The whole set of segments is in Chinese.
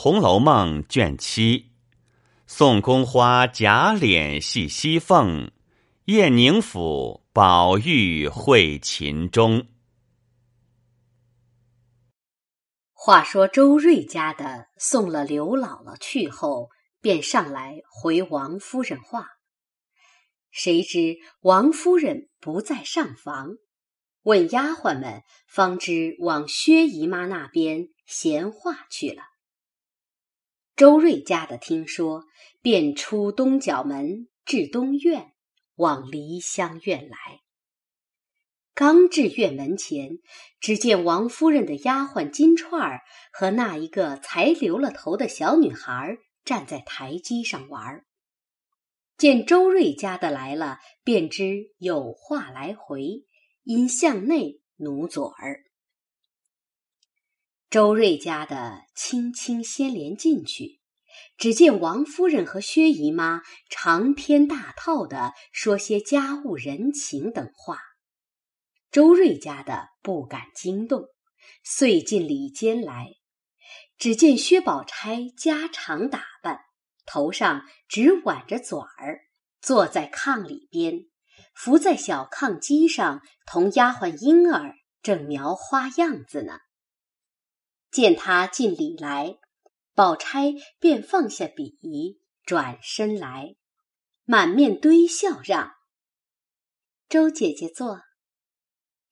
红楼梦》卷七，宋宫花贾琏戏西凤，燕宁府宝玉会秦钟。话说周瑞家的送了刘姥姥去后，便上来回王夫人话。谁知王夫人不在上房，问丫鬟们，方知往薛姨妈那边闲话去了。周瑞家的听说，便出东角门，至东院，往梨香院来。刚至院门前，只见王夫人的丫鬟金钏儿和那一个才留了头的小女孩站在台阶上玩儿。见周瑞家的来了，便知有话来回，因向内努左儿。周瑞家的轻轻掀帘进去，只见王夫人和薛姨妈长篇大套的说些家务人情等话。周瑞家的不敢惊动，遂进里间来。只见薛宝钗家常打扮，头上只挽着嘴儿，坐在炕里边，伏在小炕基上，同丫鬟莺儿正描花样子呢。见他进里来，宝钗便放下笔，转身来，满面堆笑，让周姐姐坐。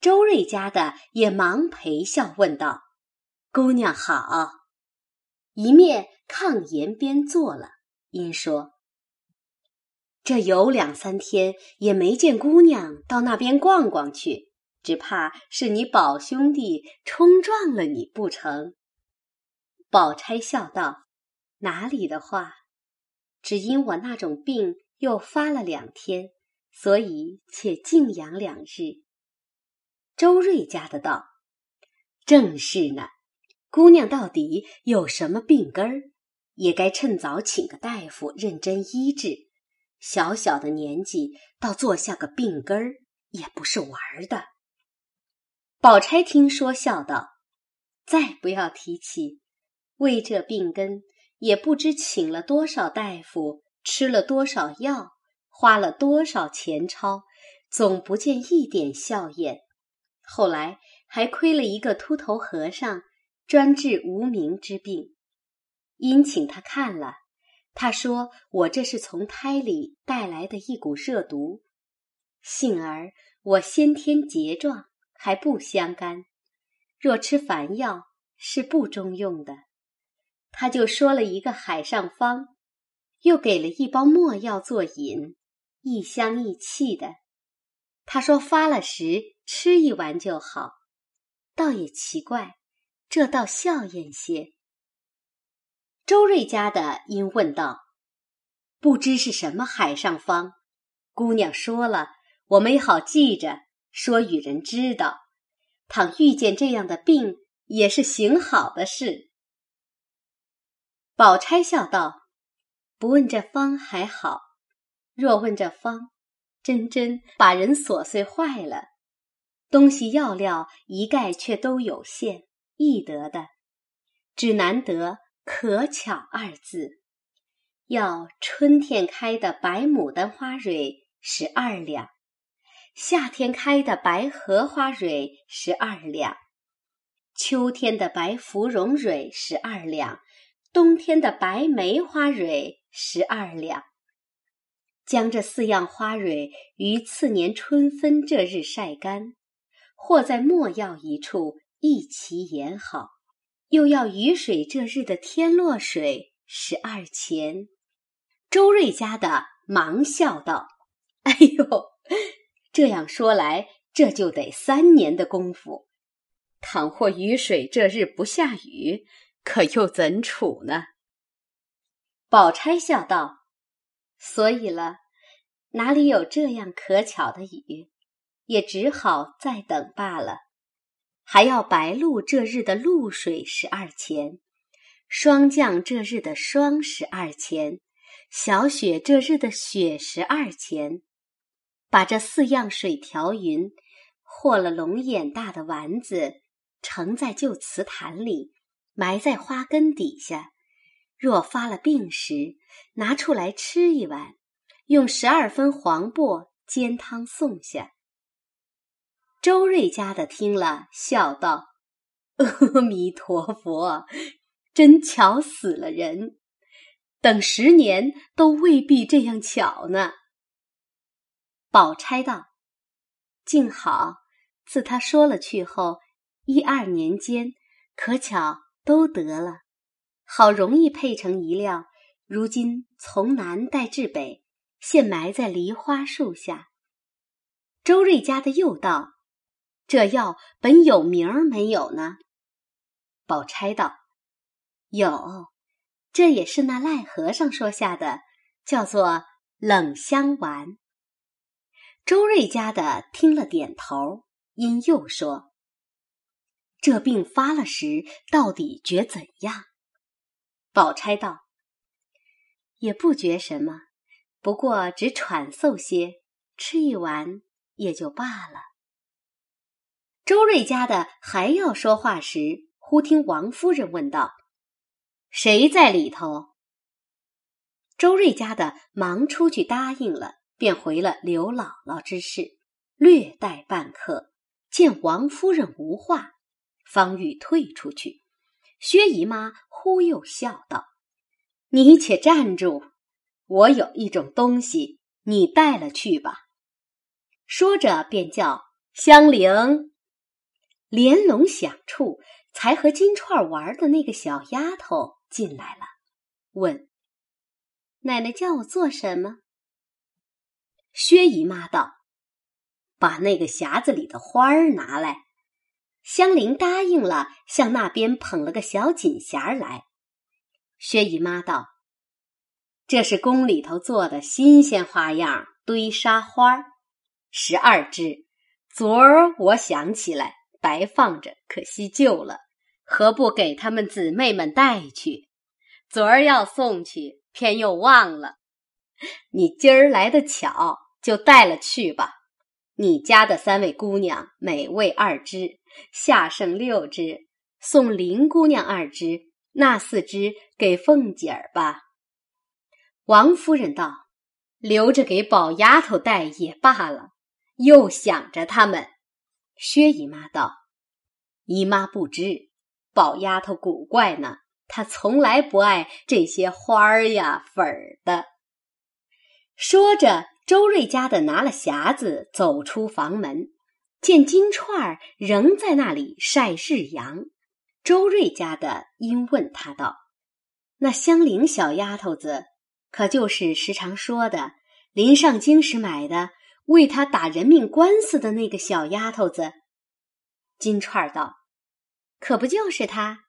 周瑞家的也忙陪笑问道：“姑娘好。”一面炕沿边坐了，因说：“这有两三天也没见姑娘到那边逛逛去。”只怕是你宝兄弟冲撞了你不成？宝钗笑道：“哪里的话，只因我那种病又发了两天，所以且静养两日。”周瑞家的道：“正是呢，姑娘到底有什么病根儿，也该趁早请个大夫认真医治。小小的年纪，倒做下个病根儿，也不是玩儿的。”宝钗听说，笑道：“再不要提起，为这病根，也不知请了多少大夫，吃了多少药，花了多少钱钞，总不见一点笑靥。后来还亏了一个秃头和尚，专治无名之病。因请他看了，他说我这是从胎里带来的一股热毒，幸而我先天结状。”还不相干，若吃凡药是不中用的。他就说了一个海上方，又给了一包墨药做饮，一香一气的。他说发了时吃一丸就好，倒也奇怪，这倒笑艳些。周瑞家的因问道：“不知是什么海上方？”姑娘说了，我没好记着。说与人知道，倘遇见这样的病，也是行好的事。宝钗笑道：“不问这方还好，若问这方，真真把人琐碎坏了。东西药料一概却都有限，易得的，只难得可巧二字。要春天开的白牡丹花蕊十二两。”夏天开的白荷花蕊十二两，秋天的白芙蓉蕊十二两，冬天的白梅花蕊十二两。将这四样花蕊于次年春分这日晒干，或在墨药一处一齐研好。又要雨水这日的天落水十二钱。周瑞家的忙笑道：“哎呦！”这样说来，这就得三年的功夫。倘或雨水这日不下雨，可又怎处呢？宝钗笑道：“所以了，哪里有这样可巧的雨？也只好再等罢了。还要白露这日的露水十二钱，霜降这日的霜十二钱，小雪这日的雪十二钱。”把这四样水调匀，和了龙眼大的丸子，盛在旧瓷坛里，埋在花根底下，若发了病时，拿出来吃一碗，用十二分黄柏煎汤送下。周瑞家的听了，笑道：“阿弥陀佛，真巧死了人，等十年都未必这样巧呢。”宝钗道：“竟好，自他说了去后，一二年间，可巧都得了。”好容易配成一料，如今从南带至北，现埋在梨花树下。周瑞家的又道：“这药本有名儿没有呢？”宝钗道：“有，这也是那赖和尚说下的，叫做冷香丸。”周瑞家的听了点头，因又说：“这病发了时，到底觉怎样？”宝钗道：“也不觉什么，不过只喘嗽些，吃一碗也就罢了。”周瑞家的还要说话时，忽听王夫人问道：“谁在里头？”周瑞家的忙出去答应了，便回了刘姥姥之事。略待半刻，见王夫人无话，方欲退出去。薛姨妈忽又笑道：“你且站住，我有一种东西，你带了去吧。”说着，便叫香菱。莲笼响处，才和金钏玩的那个小丫头进来了，问：“奶奶叫我做什么？”薛姨妈道：“把那个匣子里的花儿拿来。”香菱答应了，向那边捧了个小锦匣来。薛姨妈道：“这是宫里头做的新鲜花样堆沙花，十二只。昨儿我想起来，白放着，可惜旧了，何不给他们姊妹们带去？昨儿要送去，偏又忘了。你今儿来的巧，就带了去吧。你家的三位姑娘，每位二只。”下剩六只，送林姑娘二只，那四只给凤姐儿吧。王夫人道：“留着给宝丫头带也罢了。”又想着他们。薛姨妈道：“姨妈不知，宝丫头古怪呢，她从来不爱这些花儿呀粉儿的。”说着，周瑞家的拿了匣子，走出房门。见金钏儿仍在那里晒日阳，周瑞家的因问他道：“那香菱小丫头子，可就是时常说的临上京时买的，为他打人命官司的那个小丫头子？”金钏儿道：“可不就是她？”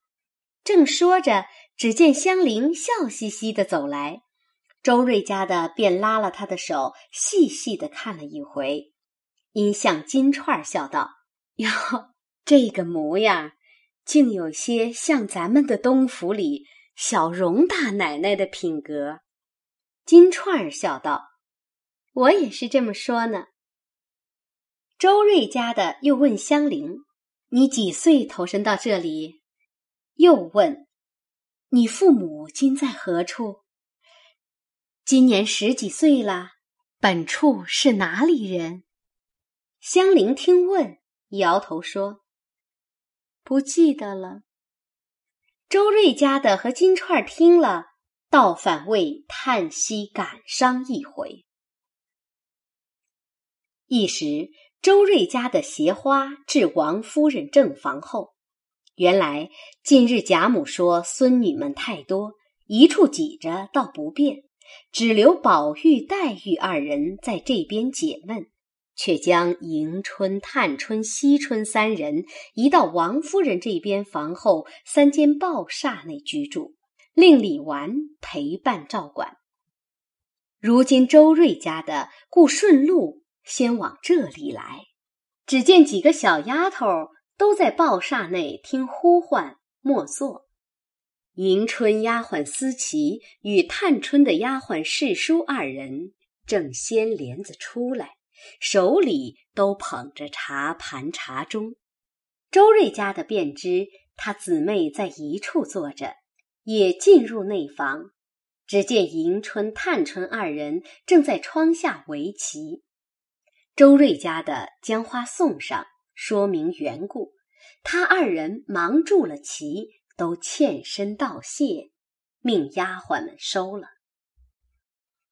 正说着，只见香菱笑嘻嘻的走来，周瑞家的便拉了她的手，细细的看了一回。因向金钏笑道：“哟，这个模样，竟有些像咱们的东府里小荣大奶奶的品格。”金钏笑道：“我也是这么说呢。”周瑞家的又问香菱：“你几岁投身到这里？”又问：“你父母今在何处？”今年十几岁了，本处是哪里人？香菱听问，摇头说：“不记得了。”周瑞家的和金钏听了，倒反为叹息感伤一回。一时，周瑞家的携花至王夫人正房后，原来近日贾母说孙女们太多，一处挤着倒不便，只留宝玉、黛玉二人在这边解闷。却将迎春、探春、惜春三人移到王夫人这边房后三间抱厦内居住，令李纨陪伴照管。如今周瑞家的故顺路先往这里来，只见几个小丫头都在抱厦内听呼唤，默坐。迎春丫鬟思琪与探春的丫鬟世书二人正掀帘子出来。手里都捧着茶盘、茶盅。周瑞家的便知他姊妹在一处坐着，也进入内房。只见迎春、探春二人正在窗下围棋。周瑞家的将花送上，说明缘故。他二人忙住了棋，都欠身道谢，命丫鬟们收了。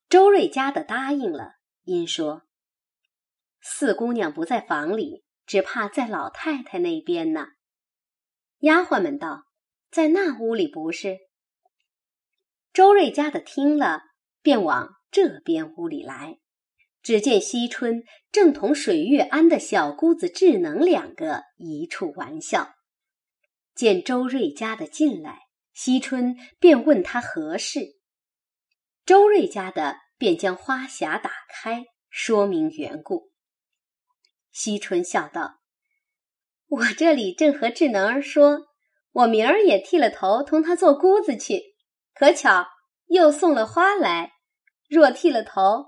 周瑞家的答应了，因说：“四姑娘不在房里，只怕在老太太那边呢。”丫鬟们道：“在那屋里不是。”周瑞家的听了，便往这边屋里来。只见惜春正同水月庵的小姑子智能两个一处玩笑。见周瑞家的进来，惜春便问他何事。周瑞家的便将花匣打开，说明缘故。惜春笑道：“我这里正和智能儿说，我明儿也剃了头，同他做姑子去。”可巧又送了花来，若剃了头，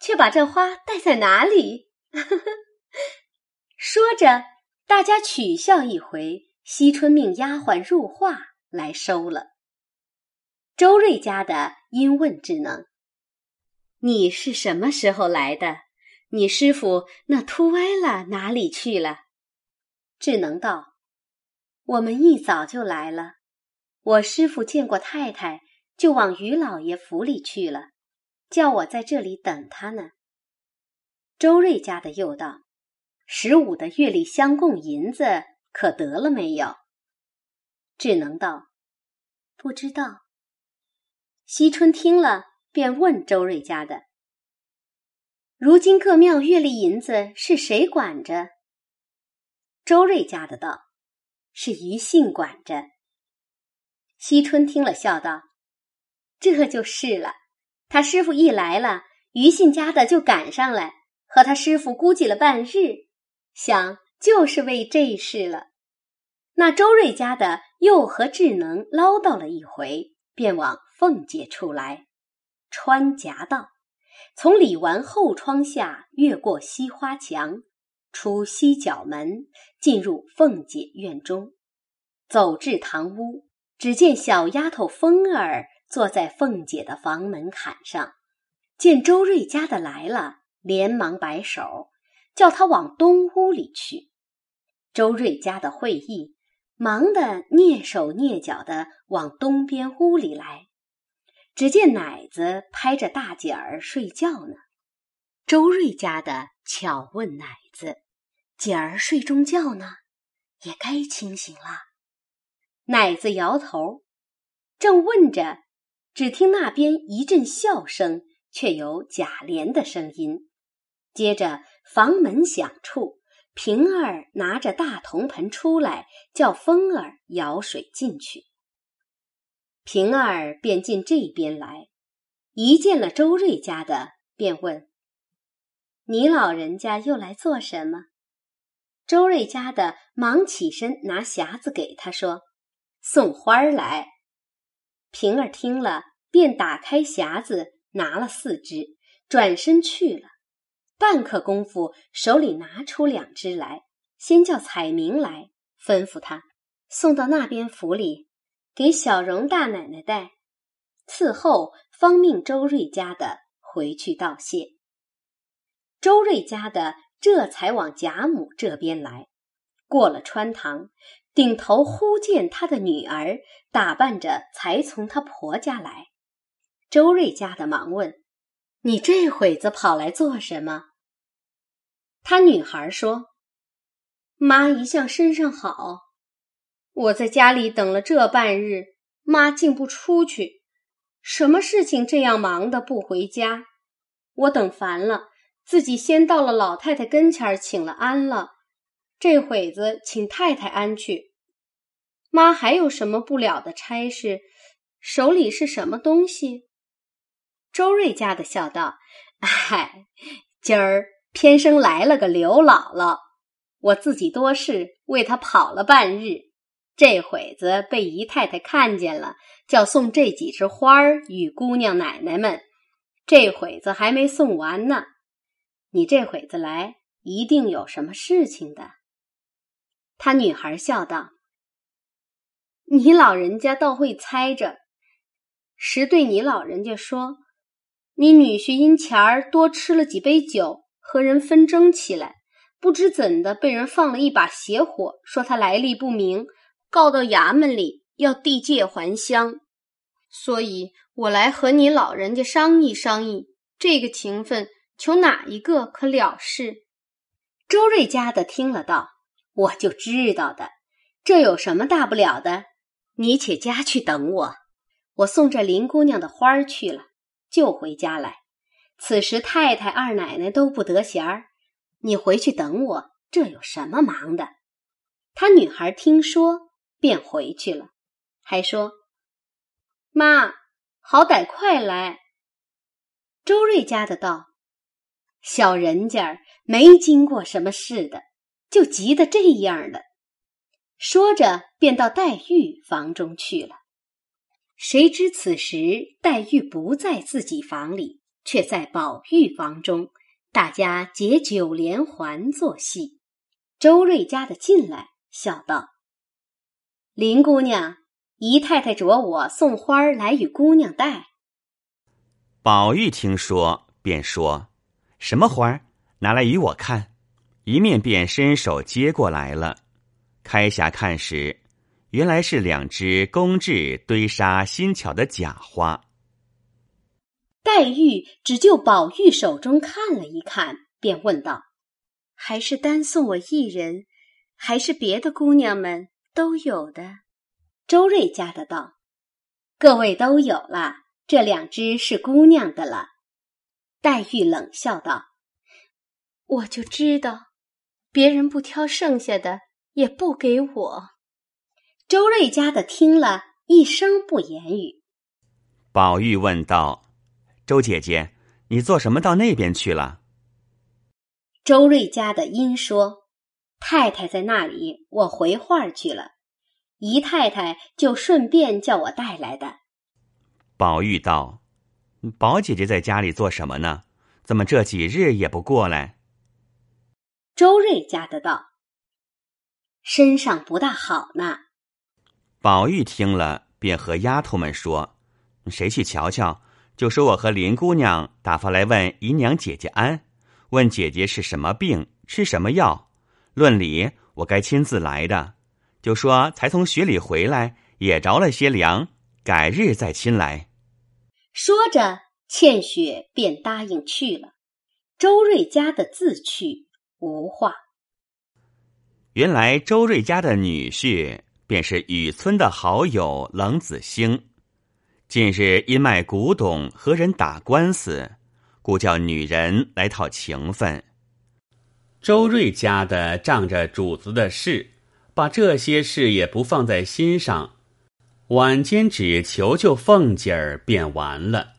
却把这花戴在哪里？说着，大家取笑一回。惜春命丫鬟入画来收了。周瑞家的因问智能：“你是什么时候来的？你师傅那秃歪了哪里去了？”智能道：“我们一早就来了。我师傅见过太太。”就往于老爷府里去了，叫我在这里等他呢。周瑞家的又道：“十五的月例相供银子可得了没有？”智能道：“不知道。”惜春听了，便问周瑞家的：“如今各庙月例银子是谁管着？”周瑞家的道：“是于信管着。”惜春听了，笑道。这就是了，他师傅一来了，于信家的就赶上来，和他师傅估计了半日，想就是为这事了。那周瑞家的又和智能唠叨了一回，便往凤姐处来，穿夹道，从李纨后窗下越过西花墙，出西角门，进入凤姐院中，走至堂屋，只见小丫头凤儿。坐在凤姐的房门槛上，见周瑞家的来了，连忙摆手，叫他往东屋里去。周瑞家的会意，忙得蹑手蹑脚的往东边屋里来。只见奶子拍着大姐儿睡觉呢。周瑞家的巧问奶子：“姐儿睡中觉呢，也该清醒了。”奶子摇头，正问着。只听那边一阵笑声，却有贾琏的声音。接着房门响处，平儿拿着大铜盆出来，叫风儿舀水进去。平儿便进这边来，一见了周瑞家的，便问：“你老人家又来做什么？”周瑞家的忙起身拿匣子给他说：“送花儿来。”平儿听了，便打开匣子，拿了四只，转身去了。半刻功夫，手里拿出两只来，先叫彩明来，吩咐他送到那边府里，给小荣大奶奶带。伺候，方命周瑞家的回去道谢。周瑞家的这才往贾母这边来，过了穿堂。顶头忽见他的女儿打扮着，才从他婆家来。周瑞家的忙问：“你这会子跑来做什么？”他女孩说：“妈一向身上好，我在家里等了这半日，妈竟不出去，什么事情这样忙的不回家？我等烦了，自己先到了老太太跟前请了安了。这会子请太太安去。”妈还有什么不了的差事？手里是什么东西？周瑞家的笑道：“哎，今儿偏生来了个刘姥姥，我自己多事，为她跑了半日。这会子被姨太太看见了，叫送这几枝花儿与姑娘奶奶们。这会子还没送完呢。你这会子来，一定有什么事情的。”他女孩笑道。你老人家倒会猜着，时对你老人家说：“你女婿因钱儿多吃了几杯酒，和人纷争起来，不知怎的被人放了一把邪火，说他来历不明，告到衙门里要地界还乡。所以我来和你老人家商议商议，这个情分，求哪一个可了事？”周瑞家的听了道：“我就知道的，这有什么大不了的？你且家去等我，我送这林姑娘的花儿去了，就回家来。此时太太、二奶奶都不得闲儿，你回去等我，这有什么忙的？”他女孩听说，便回去了，还说：“妈，好歹快来。”周瑞家的道。小人家没经过什么事的，就急得这样的。说着，便到黛玉房中去了。谁知此时黛玉不在自己房里，却在宝玉房中，大家解九连环做戏。周瑞家的进来，笑道：“林姑娘，姨太太着我送花来与姑娘带。”宝玉听说，便说。什么花？拿来与我看。一面便伸手接过来了，开匣看时，原来是两只工制堆沙新巧的假花。黛玉只就宝玉手中看了一看，便问道：“还是单送我一人，还是别的姑娘们都有的？”周瑞家的道：“各位都有了，这两只是姑娘的了。”黛玉冷笑道：“我就知道，别人不挑剩下的，也不给我。”周瑞家的听了一声不言语。宝玉问道：“周姐姐，你做什么到那边去了？”周瑞家的因说：“太太在那里，我回话去了。姨太太就顺便叫我带来的。”宝玉道。宝姐姐在家里做什么呢？怎么这几日也不过来？周瑞家的道：“身上不大好呢。”宝玉听了，便和丫头们说：“谁去瞧瞧？就说我和林姑娘打发来问姨娘姐姐安，问姐姐是什么病，吃什么药。论理我该亲自来的，就说才从雪里回来，也着了些凉，改日再亲来。”说着，倩雪便答应去了。周瑞家的自去无话。原来周瑞家的女婿便是雨村的好友冷子兴，近日因卖古董和人打官司，故叫女人来讨情分。周瑞家的仗着主子的事，把这些事也不放在心上。晚间只求求凤姐儿便完了。